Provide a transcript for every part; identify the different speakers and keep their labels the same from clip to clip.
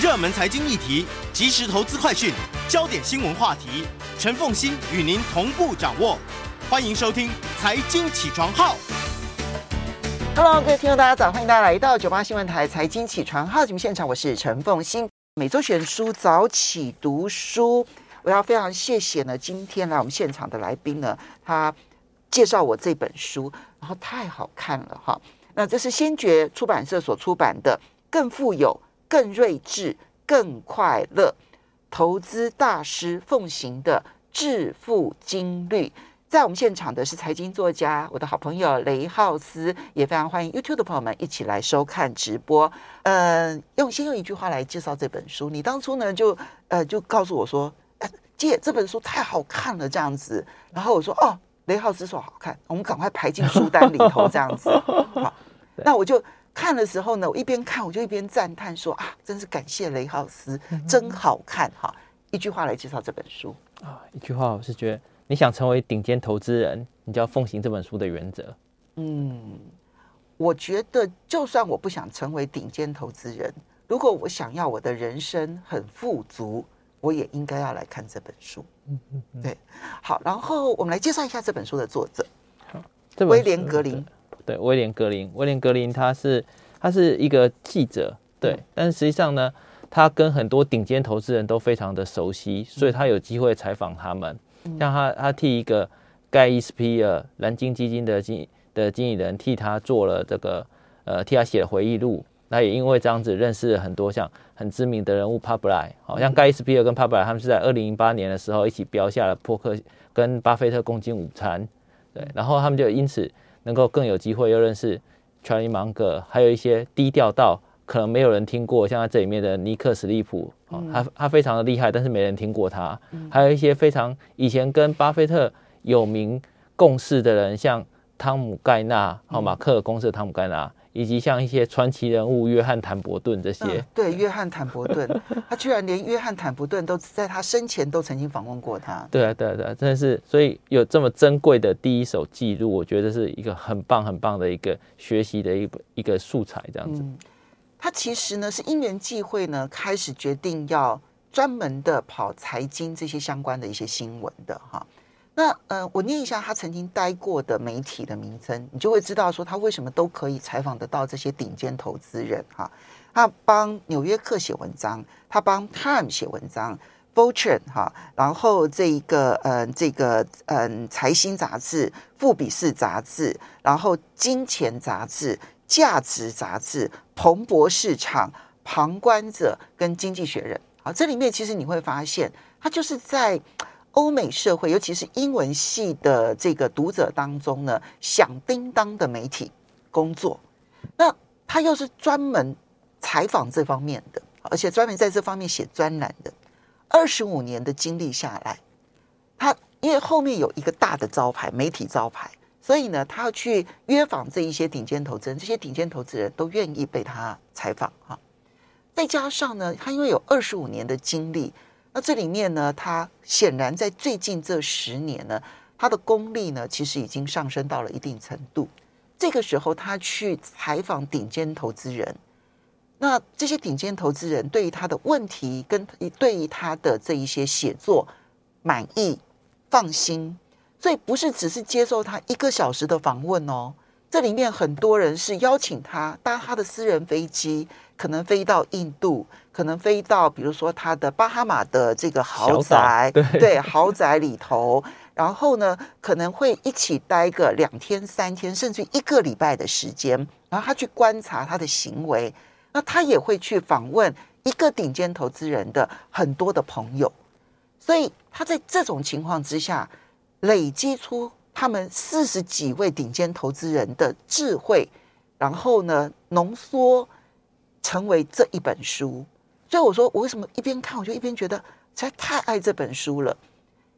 Speaker 1: 热门财经议题、即时投资快讯、焦点新闻话题，陈凤欣与您同步掌握。欢迎收听《财经起床号》。
Speaker 2: Hello，各位听众，大家早！欢迎大家来到九八新闻台《财经起床号》节目现场，我是陈凤欣。每周选书早起读书，我要非常谢谢呢，今天来我们现场的来宾呢，他介绍我这本书，然后太好看了哈。那这是先觉出版社所出版的《更富有》。更睿智、更快乐，投资大师奉行的致富金律。在我们现场的是财经作家，我的好朋友雷浩斯，也非常欢迎 YouTube 的朋友们一起来收看直播。嗯、呃，用先用一句话来介绍这本书。你当初呢，就呃就告诉我说，哎、呃，姐，这本书太好看了，这样子。然后我说，哦，雷浩斯说好看，我们赶快排进书单里头，这样子。好，那我就。看的时候呢，我一边看我就一边赞叹说啊，真是感谢雷浩斯，真好看哈！一句话来介绍这本书
Speaker 3: 啊，一句话我是觉得你想成为顶尖投资人，你就要奉行这本书的原则。
Speaker 2: 嗯，我觉得就算我不想成为顶尖投资人，如果我想要我的人生很富足，我也应该要来看这本书。嗯嗯，嗯，对，好，然后我们来介绍一下这本书的作者，好，威廉格林。
Speaker 3: 对，威廉格林，威廉格林他是他是一个记者，对，但是实际上呢，他跟很多顶尖投资人都非常的熟悉，所以他有机会采访他们。像他，他替一个盖伊斯皮尔蓝鲸基金的经的经理人替他做了这个，呃，替他写了回忆录。那也因为这样子认识了很多像很知名的人物，帕布莱，好像盖伊斯皮尔跟帕布莱他们是在二零零八年的时候一起标下了波克跟巴菲特共进午餐，对，然后他们就因此。能够更有机会又认识 Charlie Munger，还有一些低调到可能没有人听过，像他这里面的尼克史利普，他他非常的厉害，但是没人听过他。还有一些非常以前跟巴菲特有名共事的人，像汤姆盖纳，好马克尔公司的汤姆盖纳。以及像一些传奇人物约翰坦伯顿这些，
Speaker 2: 嗯、对约翰坦伯顿，他居然连约翰坦伯顿都在他生前都曾经访问过他。
Speaker 3: 对啊，对啊，对啊，真的是，所以有这么珍贵的第一手记录，我觉得是一个很棒很棒的一个学习的一个一个素材，这样子。
Speaker 2: 嗯、他其实呢是因缘际会呢，开始决定要专门的跑财经这些相关的一些新闻的哈。那呃，我念一下他曾经待过的媒体的名称，你就会知道说他为什么都可以采访得到这些顶尖投资人哈。他帮《纽约客》写文章，他帮《Time》写文章，《Fortune》哈，然后这一个呃这个嗯财新杂志、《富比士》杂志，然后《金钱》杂志、《价值》杂志、《彭博市场》、《旁观者》跟《经济学人》啊，这里面其实你会发现，他就是在。欧美社会，尤其是英文系的这个读者当中呢，响叮当的媒体工作。那他又是专门采访这方面的，而且专门在这方面写专栏的。二十五年的经历下来，他因为后面有一个大的招牌，媒体招牌，所以呢，他要去约访这一些顶尖投资人，这些顶尖投资人都愿意被他采访哈。再加上呢，他因为有二十五年的经历。那这里面呢，他显然在最近这十年呢，他的功力呢，其实已经上升到了一定程度。这个时候，他去采访顶尖投资人，那这些顶尖投资人对于他的问题跟对于他的这一些写作满意、放心，所以不是只是接受他一个小时的访问哦。这里面很多人是邀请他搭他的私人飞机，可能飞到印度，可能飞到比如说他的巴哈马的这个豪宅，对，对豪宅里头，然后呢，可能会一起待个两天、三天，甚至一个礼拜的时间，然后他去观察他的行为，那他也会去访问一个顶尖投资人的很多的朋友，所以他在这种情况之下累积出。他们四十几位顶尖投资人的智慧，然后呢，浓缩成为这一本书。所以我说，我为什么一边看我就一边觉得实在太爱这本书了？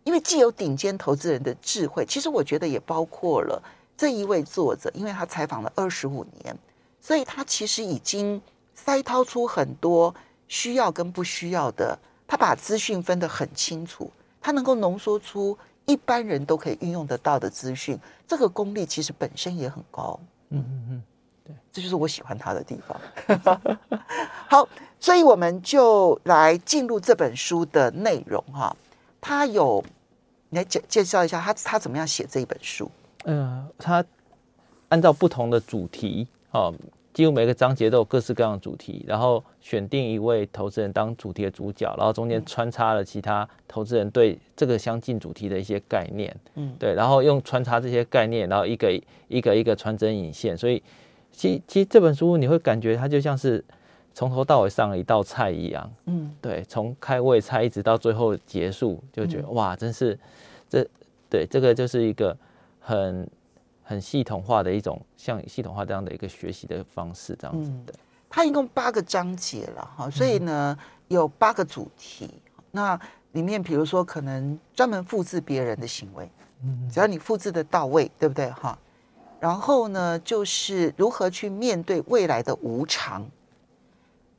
Speaker 2: 因为既有顶尖投资人的智慧，其实我觉得也包括了这一位作者，因为他采访了二十五年，所以他其实已经筛掏出很多需要跟不需要的，他把资讯分得很清楚，他能够浓缩出。一般人都可以运用得到的资讯，这个功力其实本身也很高。
Speaker 3: 嗯嗯嗯，
Speaker 2: 这就是我喜欢他的地方。好，所以我们就来进入这本书的内容哈。他有，你来介介绍一下他他怎么样写这一本书？
Speaker 3: 嗯、呃，他按照不同的主题哦。几乎每个章节都有各式各样的主题，然后选定一位投资人当主题的主角，然后中间穿插了其他投资人对这个相近主题的一些概念，嗯，对，然后用穿插这些概念，然后一个一个一个穿针引线，所以其其实这本书你会感觉它就像是从头到尾上了一道菜一样，嗯，对，从开胃菜一直到最后结束，就觉得哇，真是这对这个就是一个很。很系统化的一种，像系统化这样的一个学习的方式，这样子的。
Speaker 2: 它一共八个章节了哈，所以呢有八个主题。那里面比如说可能专门复制别人的行为，嗯，只要你复制的到位，对不对哈？然后呢，就是如何去面对未来的无常。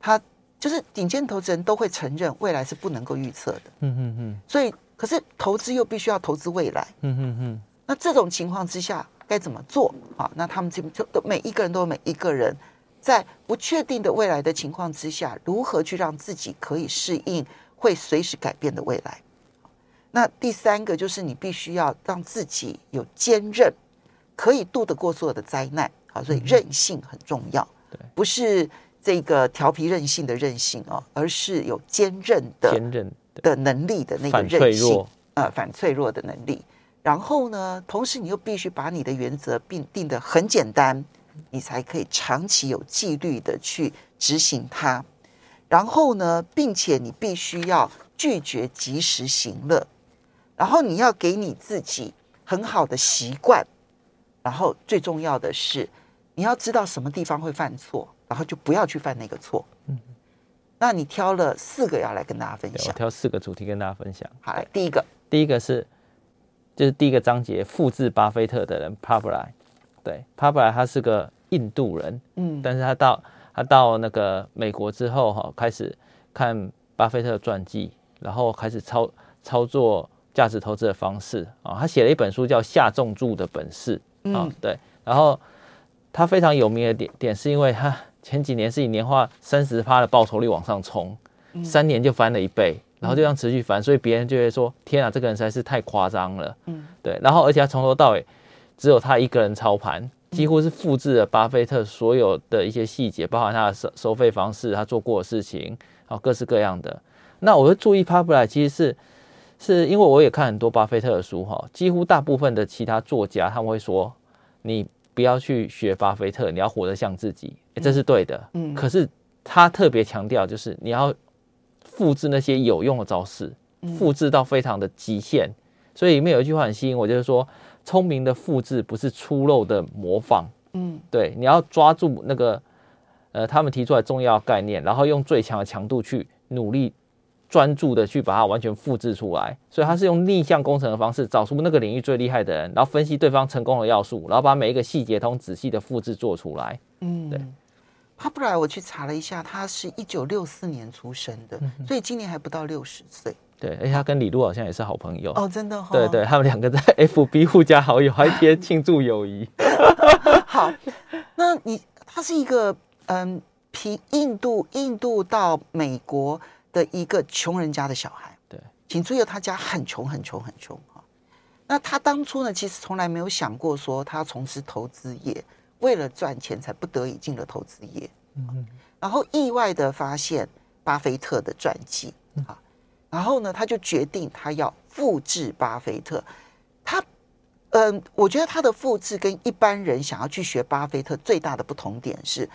Speaker 2: 他就是顶尖投资人都会承认未来是不能够预测的，嗯嗯嗯。所以，可是投资又必须要投资未来，嗯嗯嗯。那这种情况之下。该怎么做？好，那他们这边就都每一个人都有每一个人在不确定的未来的情况之下，如何去让自己可以适应会随时改变的未来？那第三个就是你必须要让自己有坚韧，可以度得过所有的灾难。啊，所以韧性很重要。对，不是这个调皮任性的任性哦，而是有坚韧的坚韧的能力的那个韧性，呃，反脆弱的能力。然后呢，同时你又必须把你的原则定定得很简单，你才可以长期有纪律的去执行它。然后呢，并且你必须要拒绝及时行乐。然后你要给你自己很好的习惯。然后最重要的是，你要知道什么地方会犯错，然后就不要去犯那个错。嗯，那你挑了四个要来跟大家分享。
Speaker 3: 我挑四个主题跟大家分享。
Speaker 2: 好，来，第一个，
Speaker 3: 第一个是。就是第一个章节，复制巴菲特的人 Pabrai，对 Pabrai 他是个印度人，嗯，但是他到他到那个美国之后哈，开始看巴菲特传记，然后开始操操作价值投资的方式啊，他写了一本书叫《下重注的本事》啊，对，然后他非常有名的点点是因为他前几年是以年化三十趴的报酬率往上冲，三年就翻了一倍。然后就这样持续翻，所以别人就会说：“天啊，这个人实在是太夸张了。”嗯，对。然后而且他从头到尾只有他一个人操盘，几乎是复制了巴菲特所有的一些细节，包含他的收收费方式，他做过的事情，啊，各式各样的。那我会注意巴菲特，其实是是因为我也看很多巴菲特的书哈，几乎大部分的其他作家他们会说：“你不要去学巴菲特，你要活得像自己。”这是对的。嗯。可是他特别强调，就是你要。复制那些有用的招式，复制到非常的极限。所以里面有一句话很吸引我，就是说，聪明的复制不是粗陋的模仿。嗯，对，你要抓住那个，呃，他们提出来重要概念，然后用最强的强度去努力、专注的去把它完全复制出来。所以他是用逆向工程的方式，找出那个领域最厉害的人，然后分析对方成功的要素，然后把每一个细节通仔细的复制做出来。嗯，对。
Speaker 2: 他不然，我去查了一下，他是一九六四年出生的，所以今年还不到六十岁。
Speaker 3: 对，而且他跟李璐好像也是好朋友
Speaker 2: 哦，真的哈、哦。
Speaker 3: 对对，他们两个在 FB 互加好友，还贴庆祝友谊。
Speaker 2: 好，那你他是一个嗯，皮印度印度到美国的一个穷人家的小孩。
Speaker 3: 对，
Speaker 2: 请注意，他家很穷很穷很穷哈。那他当初呢，其实从来没有想过说他从事投资业。为了赚钱，才不得已进了投资业。嗯，然后意外的发现巴菲特的传记啊，然后呢，他就决定他要复制巴菲特。他，嗯，我觉得他的复制跟一般人想要去学巴菲特最大的不同点是，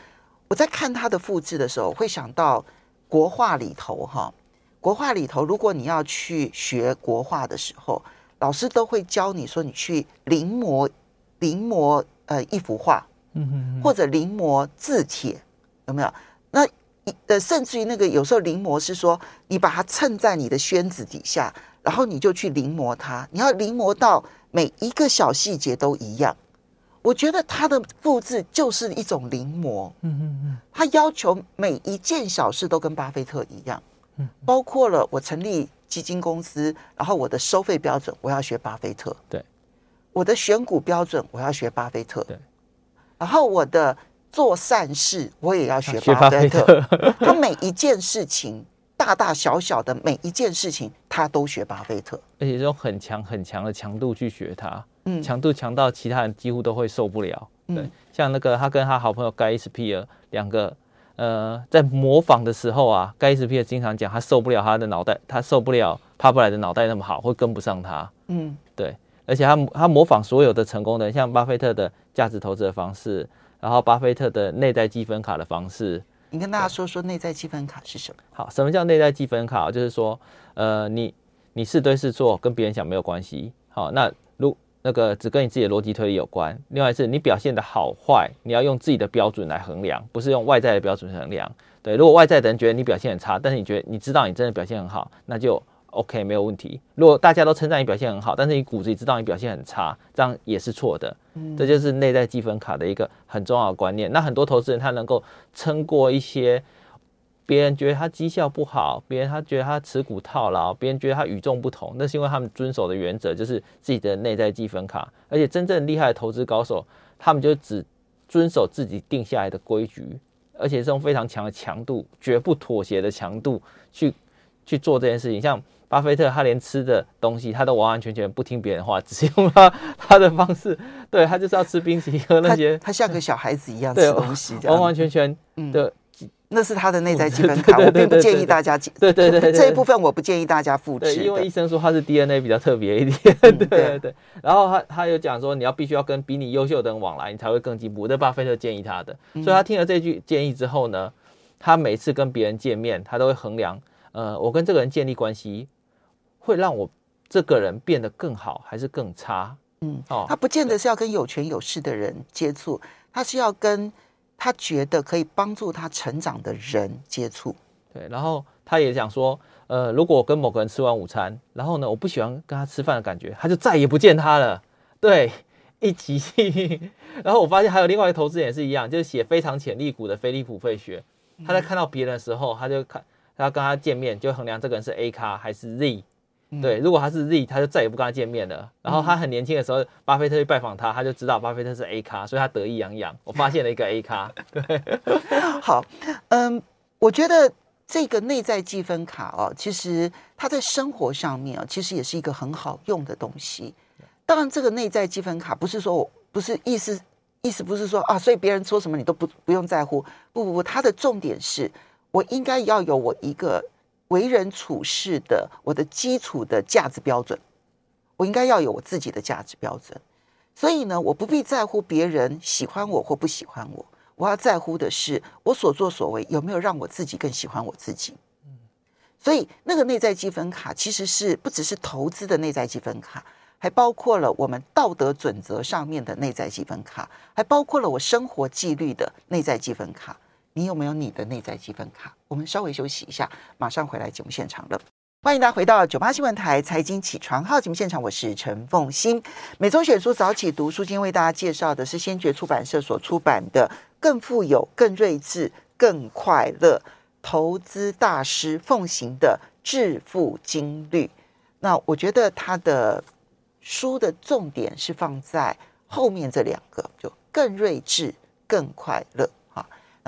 Speaker 2: 我在看他的复制的时候，会想到国画里头哈，国画里头，如果你要去学国画的时候，老师都会教你说，你去临摹临摹呃一幅画。嗯，或者临摹字帖有没有？那呃，甚至于那个有时候临摹是说，你把它衬在你的宣纸底下，然后你就去临摹它。你要临摹到每一个小细节都一样。我觉得他的复制就是一种临摹。嗯嗯嗯，他要求每一件小事都跟巴菲特一样。嗯，包括了我成立基金公司，然后我的收费标准我要学巴菲特。对，我的选股标准我要学巴菲特。对。然后我的做善事，我也要学巴菲特。他每一件事情，大大小小的每一件事情，他都学巴菲特，
Speaker 3: 而且用很强很强的强度去学他，嗯，强度强到其他人几乎都会受不了。对，嗯、像那个他跟他好朋友盖伊斯皮尔两个，呃，在模仿的时候啊，盖伊斯皮尔经常讲他受不了他的脑袋，他受不了帕布莱的脑袋那么好，会跟不上他。嗯，对，而且他他模仿所有的成功的人，像巴菲特的价值投资的方式。然后，巴菲特的内在积分卡的方式，
Speaker 2: 你跟大家说说内在积分卡是什么？
Speaker 3: 好，什么叫内在积分卡？就是说，呃，你你是对是错，跟别人讲没有关系。好，那如那个只跟你自己的逻辑推理有关。另外是你表现的好坏，你要用自己的标准来衡量，不是用外在的标准衡量。对，如果外在的人觉得你表现很差，但是你觉得你知道你真的表现很好，那就。OK，没有问题。如果大家都称赞你表现很好，但是你骨子里知道你表现很差，这样也是错的。嗯，这就是内在积分卡的一个很重要的观念。那很多投资人他能够撑过一些别人觉得他绩效不好，别人他觉得他持股套牢，别人觉得他与众不同，那是因为他们遵守的原则就是自己的内在积分卡。而且真正厉害的投资高手，他们就只遵守自己定下来的规矩，而且是用非常强的强度，绝不妥协的强度去去做这件事情，像。巴菲特他连吃的东西他都完完全全不听别人话，只是用他他的方式，对他就是要吃冰淇淋和那些，
Speaker 2: 他，他像个小孩子一样吃东西，
Speaker 3: 完完全全的，
Speaker 2: 嗯，那是他的内在基本卡，我并不建议大家，
Speaker 3: 对对对，
Speaker 2: 这一部分我不建议大家复制，
Speaker 3: 因为医生说他是 DNA 比较特别一点，对对。对，然后他他有讲说你要必须要跟比你优秀的人往来，你才会更进步，这巴菲特建议他的，所以他听了这句建议之后呢，他每次跟别人见面，他都会衡量，呃，我跟这个人建立关系。会让我这个人变得更好还是更差？
Speaker 2: 嗯，哦，他不见得是要跟有权有势的人接触，他是要跟他觉得可以帮助他成长的人接触。
Speaker 3: 对，然后他也讲说，呃，如果我跟某个人吃完午餐，然后呢，我不喜欢跟他吃饭的感觉，他就再也不见他了。对，一集。然后我发现还有另外一个投资人也是一样，就是写非常潜力股的菲利普费雪，他在看到别人的时候，他就看他跟他见面，就衡量这个人是 A 咖还是 Z。对，如果他是 Z，他就再也不跟他见面了。然后他很年轻的时候，巴菲特去拜访他，他就知道巴菲特是 A 咖，所以他得意洋洋。我发现了一个 A 咖。对，
Speaker 2: 好，嗯，我觉得这个内在积分卡哦，其实它在生活上面啊，其实也是一个很好用的东西。当然，这个内在积分卡不是说我不是意思意思不是说啊，所以别人说什么你都不不用在乎。不不不，它的重点是我应该要有我一个。为人处事的我的基础的价值标准，我应该要有我自己的价值标准。所以呢，我不必在乎别人喜欢我或不喜欢我，我要在乎的是我所作所为有没有让我自己更喜欢我自己。嗯所以那个内在积分卡其实是不只是投资的内在积分卡，还包括了我们道德准则上面的内在积分卡，还包括了我生活纪律的内在积分卡。你有没有你的内在积分卡？我们稍微休息一下，马上回来节目现场了。欢迎大家回到九八新闻台财经起床号节目现场，我是陈凤欣。每周选书早起读书，今天为大家介绍的是先觉出版社所出版的《更富有、更睿智、更快乐：投资大师奉行的致富经律》。那我觉得他的书的重点是放在后面这两个，就更睿智、更快乐。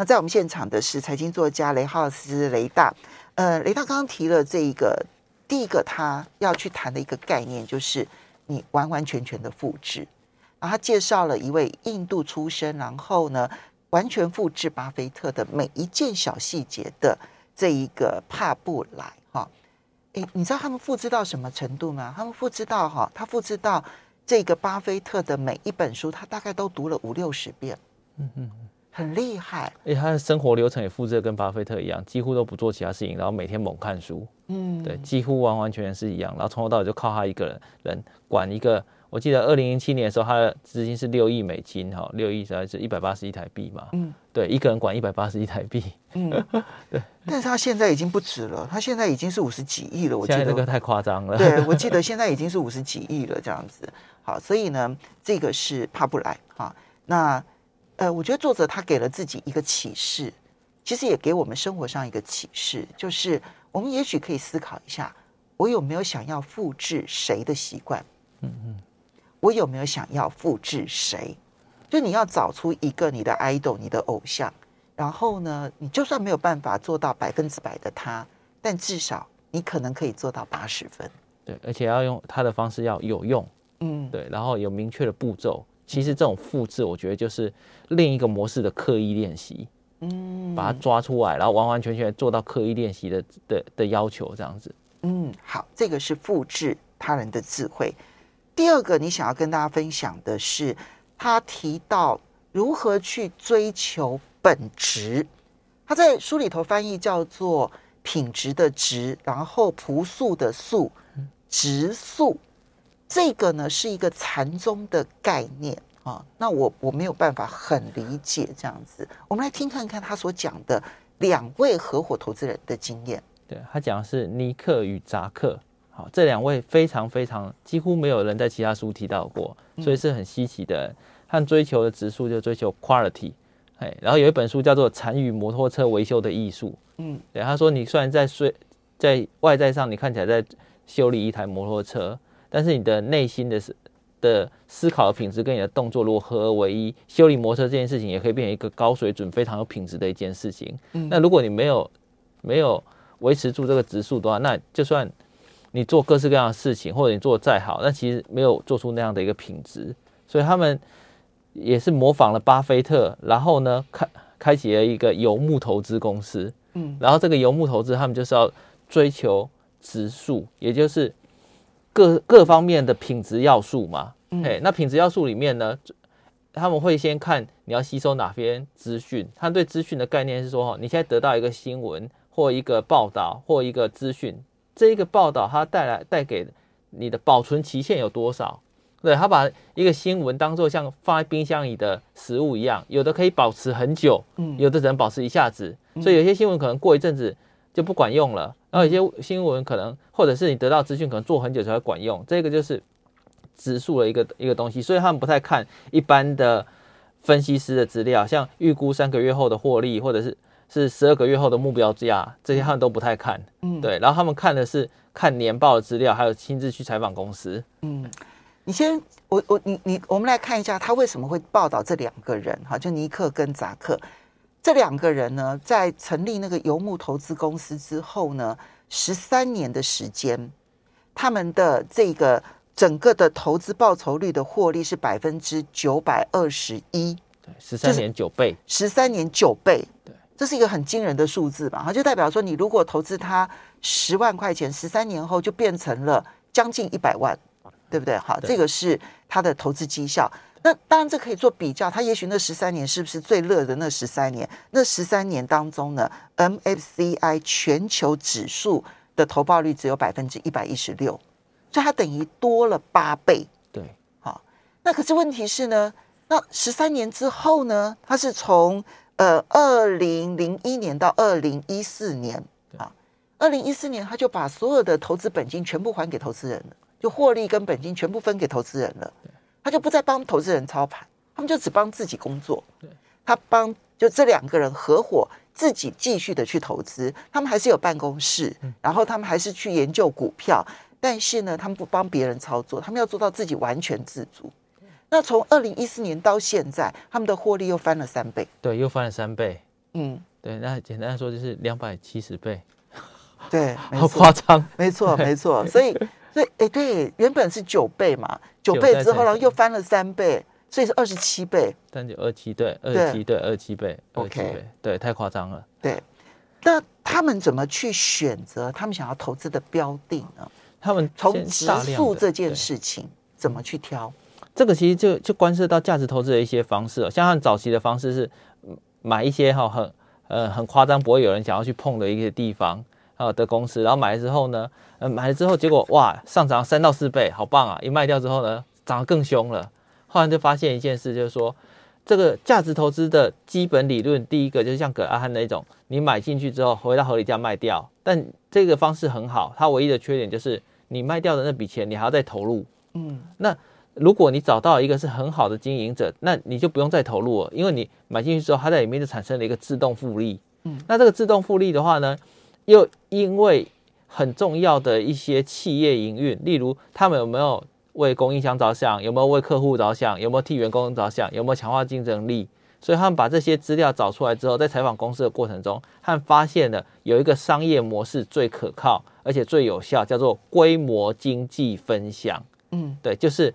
Speaker 2: 那在我们现场的是财经作家雷浩斯雷大，呃，雷大刚刚提了这一个第一个他要去谈的一个概念，就是你完完全全的复制。然后他介绍了一位印度出身，然后呢完全复制巴菲特的每一件小细节的这一个帕布莱哈，哎，你知道他们复制到什么程度吗？他们复制到哈，他复制到这个巴菲特的每一本书，他大概都读了五六十遍。嗯嗯。很厉害，
Speaker 3: 而且他的生活流程也复制的跟巴菲特一样，几乎都不做其他事情，然后每天猛看书，嗯，对，几乎完完全全是一样，然后从头到尾就靠他一个人人管一个。我记得二零零七年的时候，他的资金是六亿美金，哈，六亿还是一百八十亿台币嘛，嗯，对，一个人管一百八十亿台币，嗯，对。
Speaker 2: 但是他现在已经不止了，他现在已经是五十几亿了，我记得
Speaker 3: 这个太夸张了，
Speaker 2: 对，我记得现在已经是五十几亿了，这样子。好，所以呢，这个是帕布莱哈，那。呃，我觉得作者他给了自己一个启示，其实也给我们生活上一个启示，就是我们也许可以思考一下，我有没有想要复制谁的习惯？嗯嗯，我有没有想要复制谁？就你要找出一个你的 idol，你的偶像，然后呢，你就算没有办法做到百分之百的他，但至少你可能可以做到八十分。
Speaker 3: 对，而且要用他的方式要有用，嗯，对，然后有明确的步骤。其实这种复制，我觉得就是另一个模式的刻意练习，嗯，把它抓出来，然后完完全全做到刻意练习的的的要求，这样子。
Speaker 2: 嗯，好，这个是复制他人的智慧。第二个，你想要跟大家分享的是，他提到如何去追求本质。他在书里头翻译叫做“品质的质”，然后朴素的素，质素。这个呢是一个禅宗的概念啊。那我我没有办法很理解这样子。我们来听看看他所讲的两位合伙投资人的经验。
Speaker 3: 对，他讲的是尼克与扎克。好，这两位非常非常几乎没有人在其他书提到过，所以是很稀奇的。他追求的指数就追求 quality，哎，然后有一本书叫做《禅与摩托车维修的艺术》。嗯，对，他说你虽然在睡在外在上你看起来在修理一台摩托车，但是你的内心的思的思考的品质跟你的动作如果合而为一，修理摩托车这件事情也可以变成一个高水准、非常有品质的一件事情。嗯，那如果你没有没有维持住这个质素的话，那就算你做各式各样的事情，或者你做的再好，那其实没有做出那样的一个品质。所以他们也是模仿了巴菲特，然后呢，开开启了一个游牧投资公司。嗯，然后这个游牧投资，他们就是要追求质素，也就是各各方面的品质要素嘛。嗯，那品质要素里面呢，他们会先看你要吸收哪边资讯。他对资讯的概念是说，哈，你现在得到一个新闻。或一个报道，或一个资讯，这一个报道它带来带给你的保存期限有多少？对，他把一个新闻当做像放在冰箱里的食物一样，有的可以保持很久，嗯，有的只能保持一下子，所以有些新闻可能过一阵子就不管用了，然后有些新闻可能或者是你得到资讯可能做很久才会管用，这个就是指数的一个一个东西，所以他们不太看一般的分析师的资料，像预估三个月后的获利，或者是。是十二个月后的目标价，这些他们都不太看，嗯，对。然后他们看的是看年报的资料，还有亲自去采访公司。嗯，
Speaker 2: 你先，我我你你，我们来看一下他为什么会报道这两个人哈，就尼克跟扎克这两个人呢，在成立那个游牧投资公司之后呢，十三年的时间，他们的这个整个的投资报酬率的获利是百分之九百二十一，
Speaker 3: 对，十三年九倍，
Speaker 2: 十三年九倍，对。这是一个很惊人的数字吧？它就代表说，你如果投资它十万块钱，十三年后就变成了将近一百万，对不对？好，这个是它的投资绩效。那当然，这可以做比较。他也许那十三年是不是最热的那十三年？那十三年当中呢，MSCI 全球指数的投报率只有百分之一百一十六，所以它等于多了八倍。
Speaker 3: 对，
Speaker 2: 好。那可是问题是呢，那十三年之后呢，它是从呃，二零零一年到二零一四年啊，二零一四年他就把所有的投资本金全部还给投资人了，就获利跟本金全部分给投资人了，他就不再帮投资人操盘，他们就只帮自己工作。他帮就这两个人合伙自己继续的去投资，他们还是有办公室，然后他们还是去研究股票，但是呢，他们不帮别人操作，他们要做到自己完全自主。那从二零一四年到现在，他们的获利又翻了三倍。
Speaker 3: 对，又翻了三倍。嗯，对，那简单来说就是两百七十倍。
Speaker 2: 对，
Speaker 3: 好夸张。
Speaker 2: 没错，没错。所以，所以，哎，对，原本是九倍嘛，九倍之后，然后又翻了三倍，所以是二十七倍。
Speaker 3: 三九二七，对，二十七，对，二十七倍，OK，对，太夸张了。
Speaker 2: 对，那他们怎么去选择他们想要投资的标的呢？
Speaker 3: 他们
Speaker 2: 从指数这件事情怎么去挑？
Speaker 3: 这个其实就就关涉到价值投资的一些方式，像他们早期的方式是买一些哈很呃很夸张，不会有人想要去碰的一些地方啊的公司，然后买了之后呢，呃买了之后结果哇上涨三到四倍，好棒啊！一卖掉之后呢，涨得更凶了。后来就发现一件事，就是说这个价值投资的基本理论，第一个就是像葛阿汉那种，你买进去之后回到合理价卖掉，但这个方式很好，它唯一的缺点就是你卖掉的那笔钱你还要再投入，嗯，那。如果你找到一个是很好的经营者，那你就不用再投入了，因为你买进去之后，它在里面就产生了一个自动复利。嗯，那这个自动复利的话呢，又因为很重要的一些企业营运，例如他们有没有为供应商着想，有没有为客户着想，有没有替员工着想，有没有强化竞争力。所以他们把这些资料找出来之后，在采访公司的过程中，他们发现了有一个商业模式最可靠，而且最有效，叫做规模经济分享。嗯，对，就是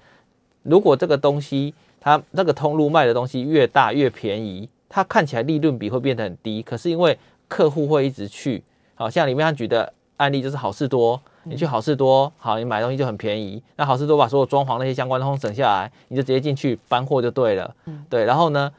Speaker 3: 如果这个东西它那个通路卖的东西越大越便宜，它看起来利润比会变得很低，可是因为客户会一直去，好像里面他举的案例就是好事多，你去好事多，好，你买东西就很便宜，那好事多把所有装潢那些相关的东西省下来，你就直接进去搬货就对了。嗯，对，然后呢？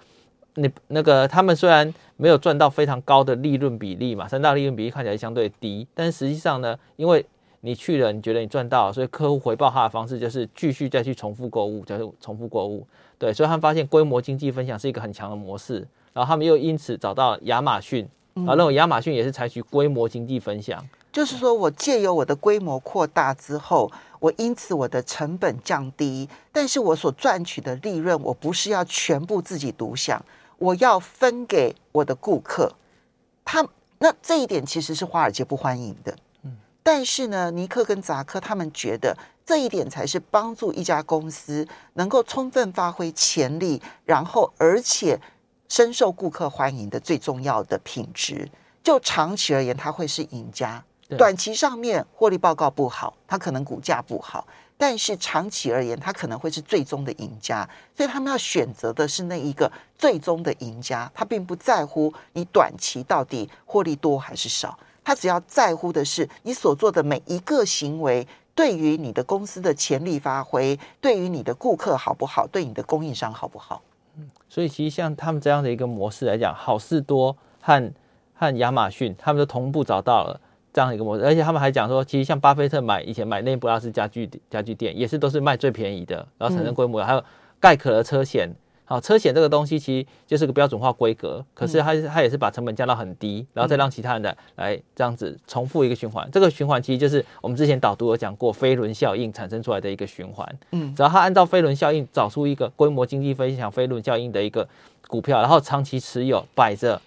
Speaker 3: 你那个他们虽然没有赚到非常高的利润比例嘛，三大利润比例看起来相对低，但实际上呢，因为你去了，你觉得你赚到了，所以客户回报他的方式就是继续再去重复购物，就是重复购物。对，所以他们发现规模经济分享是一个很强的模式，然后他们又因此找到亚马逊，然后认为亚马逊也是采取规模经济分享，
Speaker 2: 就是说我借由我的规模扩大之后，我因此我的成本降低，但是我所赚取的利润，我不是要全部自己独享。我要分给我的顾客，他那这一点其实是华尔街不欢迎的。嗯，但是呢，尼克跟扎克他们觉得这一点才是帮助一家公司能够充分发挥潜力，然后而且深受顾客欢迎的最重要的品质。就长期而言，它会是赢家。短期上面获利报告不好，它可能股价不好。但是长期而言，它可能会是最终的赢家，所以他们要选择的是那一个最终的赢家。他并不在乎你短期到底获利多还是少，他只要在乎的是你所做的每一个行为对于你的公司的潜力发挥，对于你的顾客好不好，对你的供应商好不好。
Speaker 3: 所以其实像他们这样的一个模式来讲，好事多和和亚马逊，他们都同步找到了。这样的一个模式，而且他们还讲说，其实像巴菲特买以前买内布拉斯家具家具店，也是都是卖最便宜的，然后产生规模。还有盖可的车险，好，车险这个东西其实就是个标准化规格，可是它它也是把成本降到很低，然后再让其他人的来这样子重复一个循环。这个循环其实就是我们之前导读有讲过飞轮效应产生出来的一个循环。嗯，只要它按照飞轮效应找出一个规模经济分享飞轮效应的一个股票，然后长期持有摆着。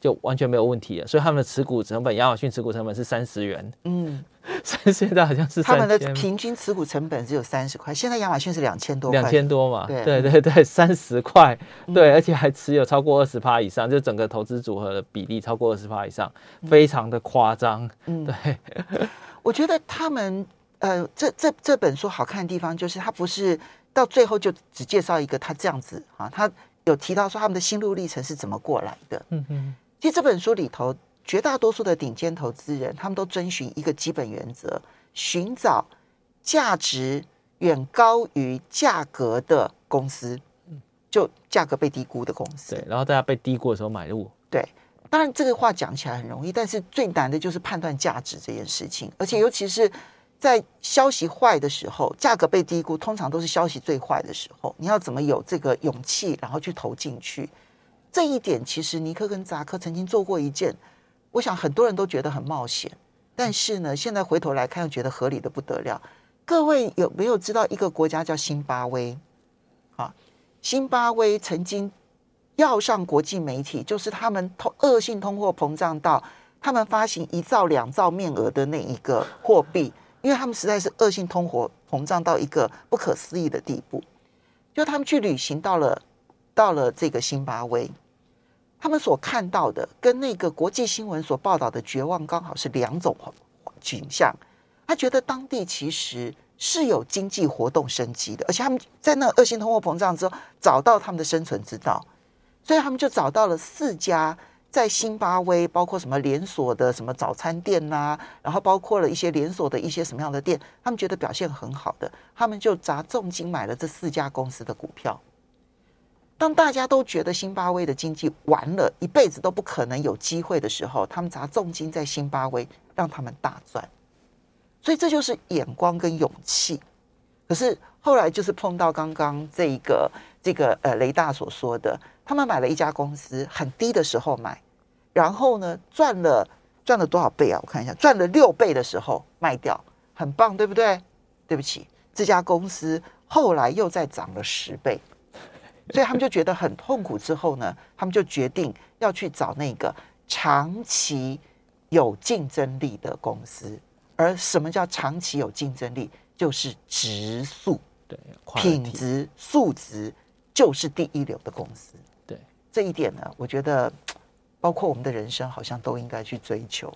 Speaker 3: 就完全没有问题了，所以他们的持股成本，亚马逊持股成本是三十元。嗯，所以现在好像是
Speaker 2: 他们的平均持股成本只有三十块，现在亚马逊是两千多块，
Speaker 3: 两千多嘛？对对对对，三十块，对，而且还持有超过二十趴以上，就整个投资组合的比例超过二十趴以上，非常的夸张。嗯，对，
Speaker 2: 我觉得他们呃，这这这本书好看的地方就是，他不是到最后就只介绍一个他这样子啊，他有提到说他们的心路历程是怎么过来的。嗯嗯。其实这本书里头，绝大多数的顶尖投资人，他们都遵循一个基本原则：寻找价值远高于价格的公司，就价格被低估的公司。
Speaker 3: 对，然后大家被低估的时候买入。
Speaker 2: 对，当然这个话讲起来很容易，但是最难的就是判断价值这件事情，而且尤其是在消息坏的时候，价格被低估，通常都是消息最坏的时候。你要怎么有这个勇气，然后去投进去？这一点其实尼克跟扎克曾经做过一件，我想很多人都觉得很冒险，但是呢，现在回头来看又觉得合理的不得了。各位有没有知道一个国家叫辛巴威？啊，辛巴威曾经要上国际媒体，就是他们通恶性通货膨胀到他们发行一兆两兆面额的那一个货币，因为他们实在是恶性通货膨胀到一个不可思议的地步，就他们去旅行到了到了这个辛巴威。他们所看到的跟那个国际新闻所报道的绝望刚好是两种景象。他觉得当地其实是有经济活动生机的，而且他们在那恶性通货膨胀之后找到他们的生存之道，所以他们就找到了四家在新巴威，包括什么连锁的什么早餐店呐、然后包括了一些连锁的一些什么样的店，他们觉得表现很好的，他们就砸重金买了这四家公司的股票。当大家都觉得辛巴威的经济完了，一辈子都不可能有机会的时候，他们砸重金在辛巴威，让他们大赚。所以这就是眼光跟勇气。可是后来就是碰到刚刚这一个这个呃雷大所说的，他们买了一家公司，很低的时候买，然后呢赚了赚了多少倍啊？我看一下，赚了六倍的时候卖掉，很棒，对不对？对不起，这家公司后来又再涨了十倍。所以他们就觉得很痛苦，之后呢，他们就决定要去找那个长期有竞争力的公司。而什么叫长期有竞争力？就是质素，
Speaker 3: 对，
Speaker 2: 品质素质就是第一流的公司。
Speaker 3: 对，
Speaker 2: 这一点呢，我觉得包括我们的人生好像都应该去追求。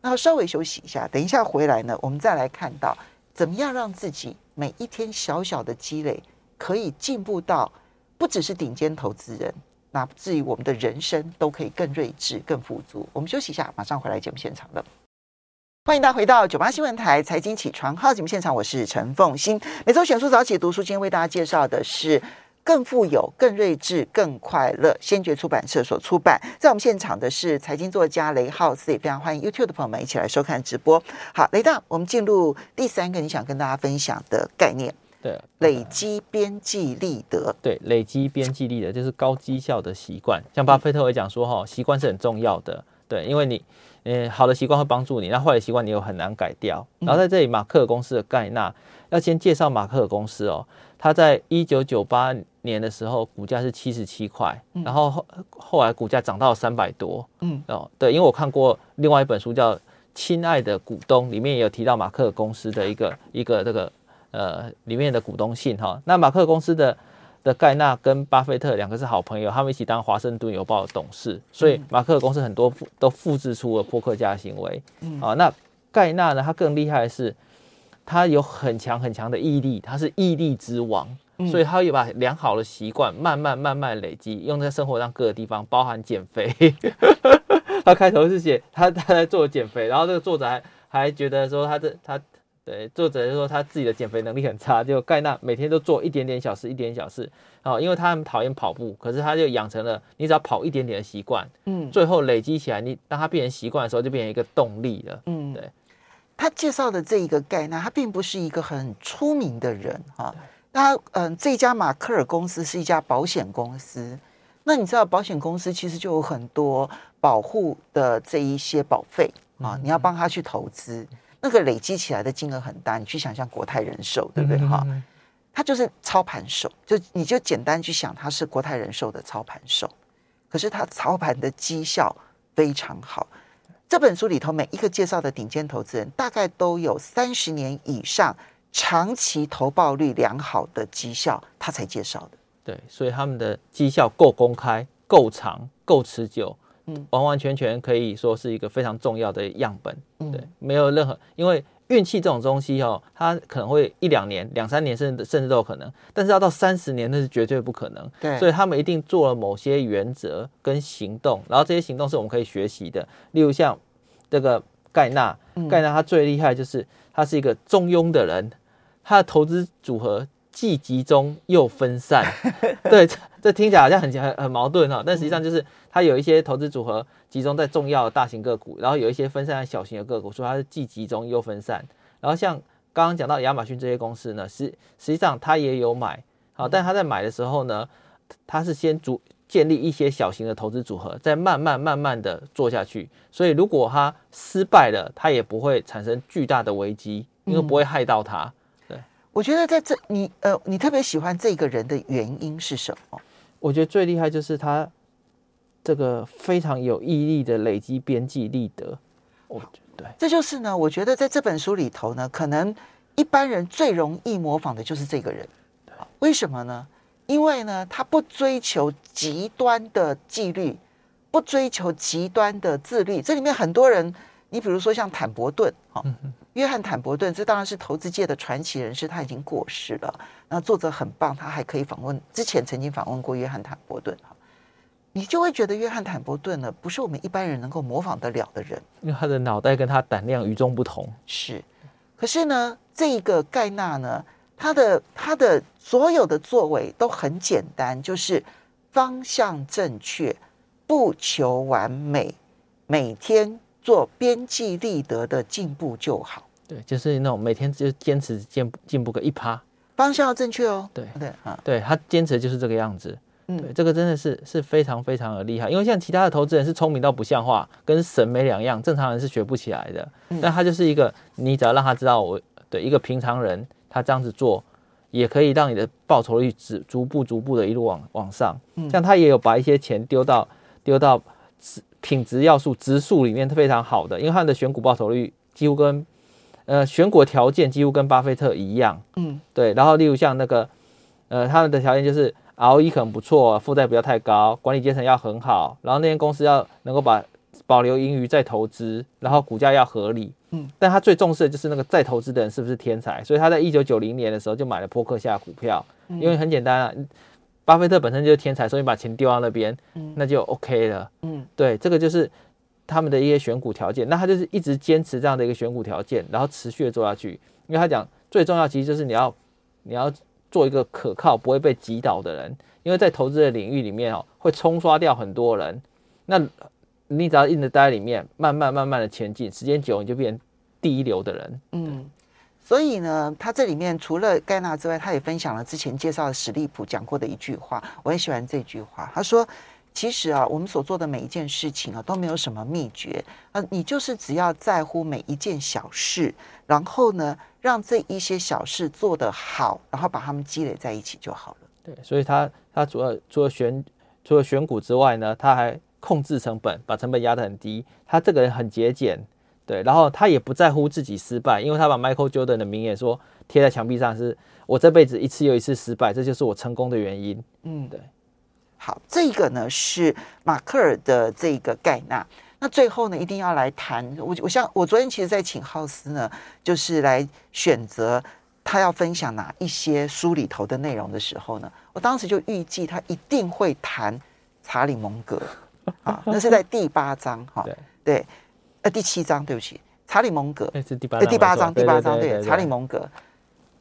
Speaker 2: 那稍微休息一下，等一下回来呢，我们再来看到怎么样让自己每一天小小的积累可以进步到不只是顶尖投资人。那至于我们的人生都可以更睿智、更富足。我们休息一下，马上回来节目现场了。欢迎大家回到九八新闻台财经起床号节目现场，我是陈凤欣。每周选书早起读书，今天为大家介绍的是《更富有、更睿智、更快乐》，先觉出版社所出版。在我们现场的是财经作家雷浩斯，也非常欢迎 YouTube 的朋友们一起来收看直播。好，雷大，我们进入第三个你想跟大家分享的概念。
Speaker 3: 对，
Speaker 2: 累积边际利得。
Speaker 3: 对，累积边际利得就是高绩效的习惯。像巴菲特会讲说，哈，习惯是很重要的。对，因为你，嗯，好的习惯会帮助你，那坏的习惯你又很难改掉。然后在这里，马克尔公司的盖纳要先介绍马克尔公司哦。他在一九九八年的时候，股价是七十七块，然后后后来股价涨到三百多。嗯，哦，对，因为我看过另外一本书叫《亲爱的股东》，里面也有提到马克尔公司的一个一个这个。呃，里面的股东信哈，那马克公司的的盖纳跟巴菲特两个是好朋友，他们一起当华盛顿邮报的董事，所以马克公司很多复都复制出了波克夏行为。啊，那盖纳呢，他更厉害的是，他有很强很强的毅力，他是毅力之王，所以他也把良好的习惯慢慢慢慢累积，用在生活上各个地方，包含减肥。他开头是写他他在做减肥，然后这个作者还还觉得说他这他。对，作者就说他自己的减肥能力很差，就盖纳每天都做一点点小事，一点点小事，哦，因为他很讨厌跑步，可是他就养成了你只要跑一点点的习惯，嗯，最后累积起来，你当他变成习惯的时候，就变成一个动力了，嗯，对。
Speaker 2: 他介绍的这一个盖纳，他并不是一个很出名的人哈，他嗯，这家马克尔公司是一家保险公司，那你知道保险公司其实就有很多保护的这一些保费啊，你要帮他去投资。那个累积起来的金额很大，你去想象国泰人寿，对不对？哈、嗯，他就是操盘手，就你就简单去想，他是国泰人寿的操盘手。可是他操盘的绩效非常好。这本书里头每一个介绍的顶尖投资人，大概都有三十年以上长期投报率良好的绩效，他才介绍的。
Speaker 3: 对，所以他们的绩效够公开、够长、够持久。完完全全可以说是一个非常重要的样本，对，没有任何，因为运气这种东西哦，它可能会一两年、两三年，甚至甚至都有可能，但是要到三十年那是绝对不可能。对，所以他们一定做了某些原则跟行动，然后这些行动是我们可以学习的。例如像这个盖纳，盖纳他最厉害就是他是一个中庸的人，他的投资组合。既集中又分散，对，这这听起来好像很很很矛盾哈，但实际上就是它有一些投资组合集中在重要的大型个股，然后有一些分散在小型的个股，所以它是既集中又分散。然后像刚刚讲到亚马逊这些公司呢，实实际上它也有买，好，但他在买的时候呢，他是先组建立一些小型的投资组合，再慢慢慢慢的做下去。所以如果他失败了，他也不会产生巨大的危机，因为不会害到他。
Speaker 2: 我觉得在这你呃，你特别喜欢这个人的原因是什么？
Speaker 3: 我觉得最厉害就是他这个非常有毅力的累积边际利得。我对，
Speaker 2: 这就是呢，我觉得在这本书里头呢，可能一般人最容易模仿的就是这个人。为什么呢？因为呢，他不追求极端的纪律，不追求极端的自律。这里面很多人，你比如说像坦伯顿，哈。约翰·坦伯顿，这当然是投资界的传奇人士，他已经过世了。那作者很棒，他还可以访问，之前曾经访问过约翰·坦伯顿。哈你就会觉得约翰·坦伯顿呢，不是我们一般人能够模仿得了的人，
Speaker 3: 因为他的脑袋跟他胆量与众不同。
Speaker 2: 是，可是呢，这一个盖纳呢，他的他的所有的作为都很简单，就是方向正确，不求完美，每天做边际利得的进步就好。
Speaker 3: 对，就是那种每天就坚持进步进步个一趴，
Speaker 2: 方向要正确哦。
Speaker 3: 对对啊，对他坚持就是这个样子。嗯，对，这个真的是是非常非常的厉害。因为像其他的投资人是聪明到不像话，跟神没两样，正常人是学不起来的。嗯，但他就是一个，你只要让他知道我对一个平常人，他这样子做也可以让你的报酬率逐逐步逐步的一路往往上。嗯，像他也有把一些钱丢到丢到品质要素指数里面，非常好的，因为他的选股报酬率几乎跟呃选股条件几乎跟巴菲特一样，
Speaker 2: 嗯，
Speaker 3: 对。然后例如像那个呃他们的条件就是 ROE 可能不错，负债不要太高，管理阶层要很好，然后那间公司要能够把保留盈余再投资，然后股价要合理。嗯，但他最重视的就是那个再投资的人是不是天才，所以他在一九九零年的时候就买了波克夏股票，嗯、因为很简单啊，巴菲特本身就是天才，所以把钱丢到那边，嗯，那就 OK 了。嗯，对，这个就是他们的一些选股条件，那他就是一直坚持这样的一个选股条件，然后持续的做下去，因为他讲最重要其实就是你要你要做一个可靠不会被击倒的人，因为在投资的领域里面哦，会冲刷掉很多人，那。你只要硬着待在里面，慢慢慢慢的前进，时间久你就变第一流的人。
Speaker 2: 嗯，所以呢，他这里面除了盖纳之外，他也分享了之前介绍的史利普讲过的一句话，我很喜欢这句话。他说：“其实啊，我们所做的每一件事情啊，都没有什么秘诀啊，你就是只要在乎每一件小事，然后呢，让这一些小事做得好，然后把它们积累在一起就好了。”
Speaker 3: 对，所以他他主要除了选除了选股之外呢，他还。控制成本，把成本压得很低。他这个人很节俭，对，然后他也不在乎自己失败，因为他把 Michael Jordan 的名言说贴在墙壁上是，是我这辈子一次又一次失败，这就是我成功的原因。嗯，对。
Speaker 2: 好，这个呢是马克尔的这个盖纳。那最后呢，一定要来谈我，我像我昨天其实在请浩斯呢，就是来选择他要分享哪一些书里头的内容的时候呢，我当时就预计他一定会谈查理蒙格。啊，那是在第八章哈，对对，呃，第七章，对不起，查理蒙格，
Speaker 3: 那是第八，
Speaker 2: 第八章，第八章，对，查理蒙格，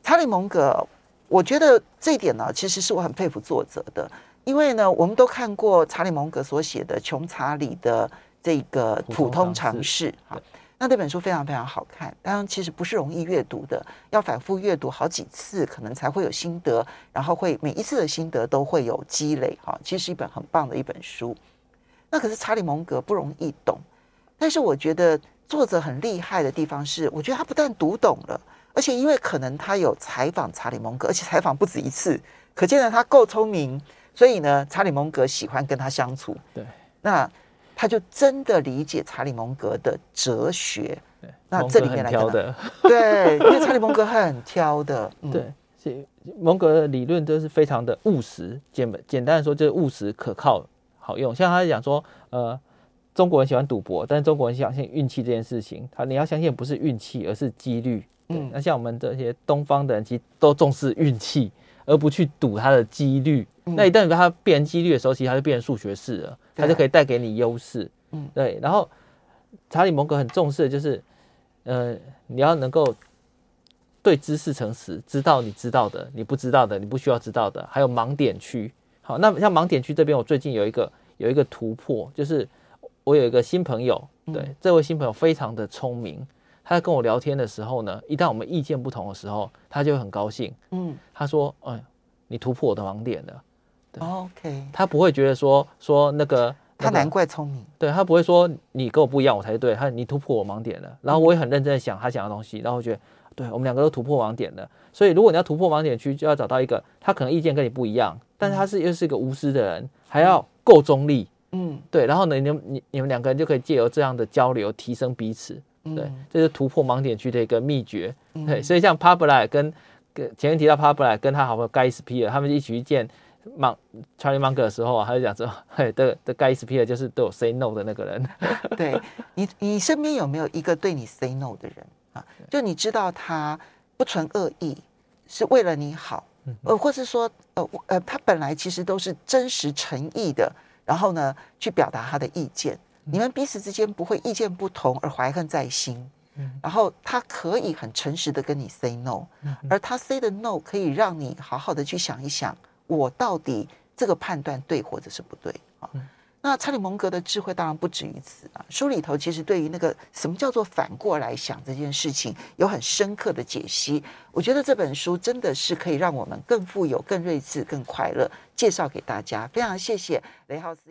Speaker 2: 查理蒙格，我觉得这一点呢，其实是我很佩服作者的，因为呢，我们都看过查理蒙格所写的《穷查理的这个普通常识》哈，那这本书非常非常好看，当然其实不是容易阅读的，要反复阅读好几次，可能才会有心得，然后会每一次的心得都会有积累哈，其实是一本很棒的一本书。那可是查理蒙格不容易懂，但是我觉得作者很厉害的地方是，我觉得他不但读懂了，而且因为可能他有采访查理蒙格，而且采访不止一次，可见呢他够聪明，所以呢查理蒙格喜欢跟他相处。
Speaker 3: 对，
Speaker 2: 那他就真的理解查理蒙格的哲学。对，那这里面来挑的，对，因为查理蒙格很挑的。
Speaker 3: 嗯、对，蒙格的理论都是非常的务实，简简单的说就是务实可靠。好用，像他讲说，呃，中国人喜欢赌博，但是中国人相信运气这件事情，他你要相信不是运气，而是几率。嗯，那像我们这些东方的人，其实都重视运气，而不去赌它的几率。嗯、那一旦它变成几率的时候，其实它就变成数学式了，它就可以带给你优势。嗯，对。然后查理蒙格很重视的就是，呃，你要能够对知识诚实，知道你知道的，你不知道的，你不需要知道的，还有盲点区。好，那像盲点区这边，我最近有一个有一个突破，就是我有一个新朋友，对，嗯、这位新朋友非常的聪明，他在跟我聊天的时候呢，一旦我们意见不同的时候，他就会很高兴，嗯，他说，哎，你突破我的盲点了，对
Speaker 2: ，OK，
Speaker 3: 他不会觉得说说那个，
Speaker 2: 他难怪聪明，
Speaker 3: 对，他不会说你跟我不一样，我才对，他你突破我盲点了，然后我也很认真的想他讲的东西，然后我觉得。对，我们两个都突破盲点了，所以如果你要突破盲点区，就要找到一个他可能意见跟你不一样，但是他是又是一个无私的人，还要够中立，嗯，对，然后呢，你你你们两个人就可以借由这样的交流提升彼此，对，这是突破盲点区的一个秘诀，对，所以像 p a b l a 跟跟前面提到 p a b l a 跟他好朋友盖斯皮尔，他们一起去见芒查理芒格的时候啊，他就讲说，嘿，的的盖斯皮尔就是对我 say no 的那个人，
Speaker 2: 对你，你身边有没有一个对你 say no 的人啊？就你知道他不存恶意，是为了你好，呃，或是说，呃，呃，他本来其实都是真实诚意的，然后呢，去表达他的意见，你们彼此之间不会意见不同而怀恨在心，然后他可以很诚实的跟你 say no，而他 say 的 no 可以让你好好的去想一想，我到底这个判断对或者是不对啊。那查理蒙格的智慧当然不止于此啊！书里头其实对于那个什么叫做反过来想这件事情有很深刻的解析。我觉得这本书真的是可以让我们更富有、更睿智、更快乐。介绍给大家，非常谢谢雷浩斯。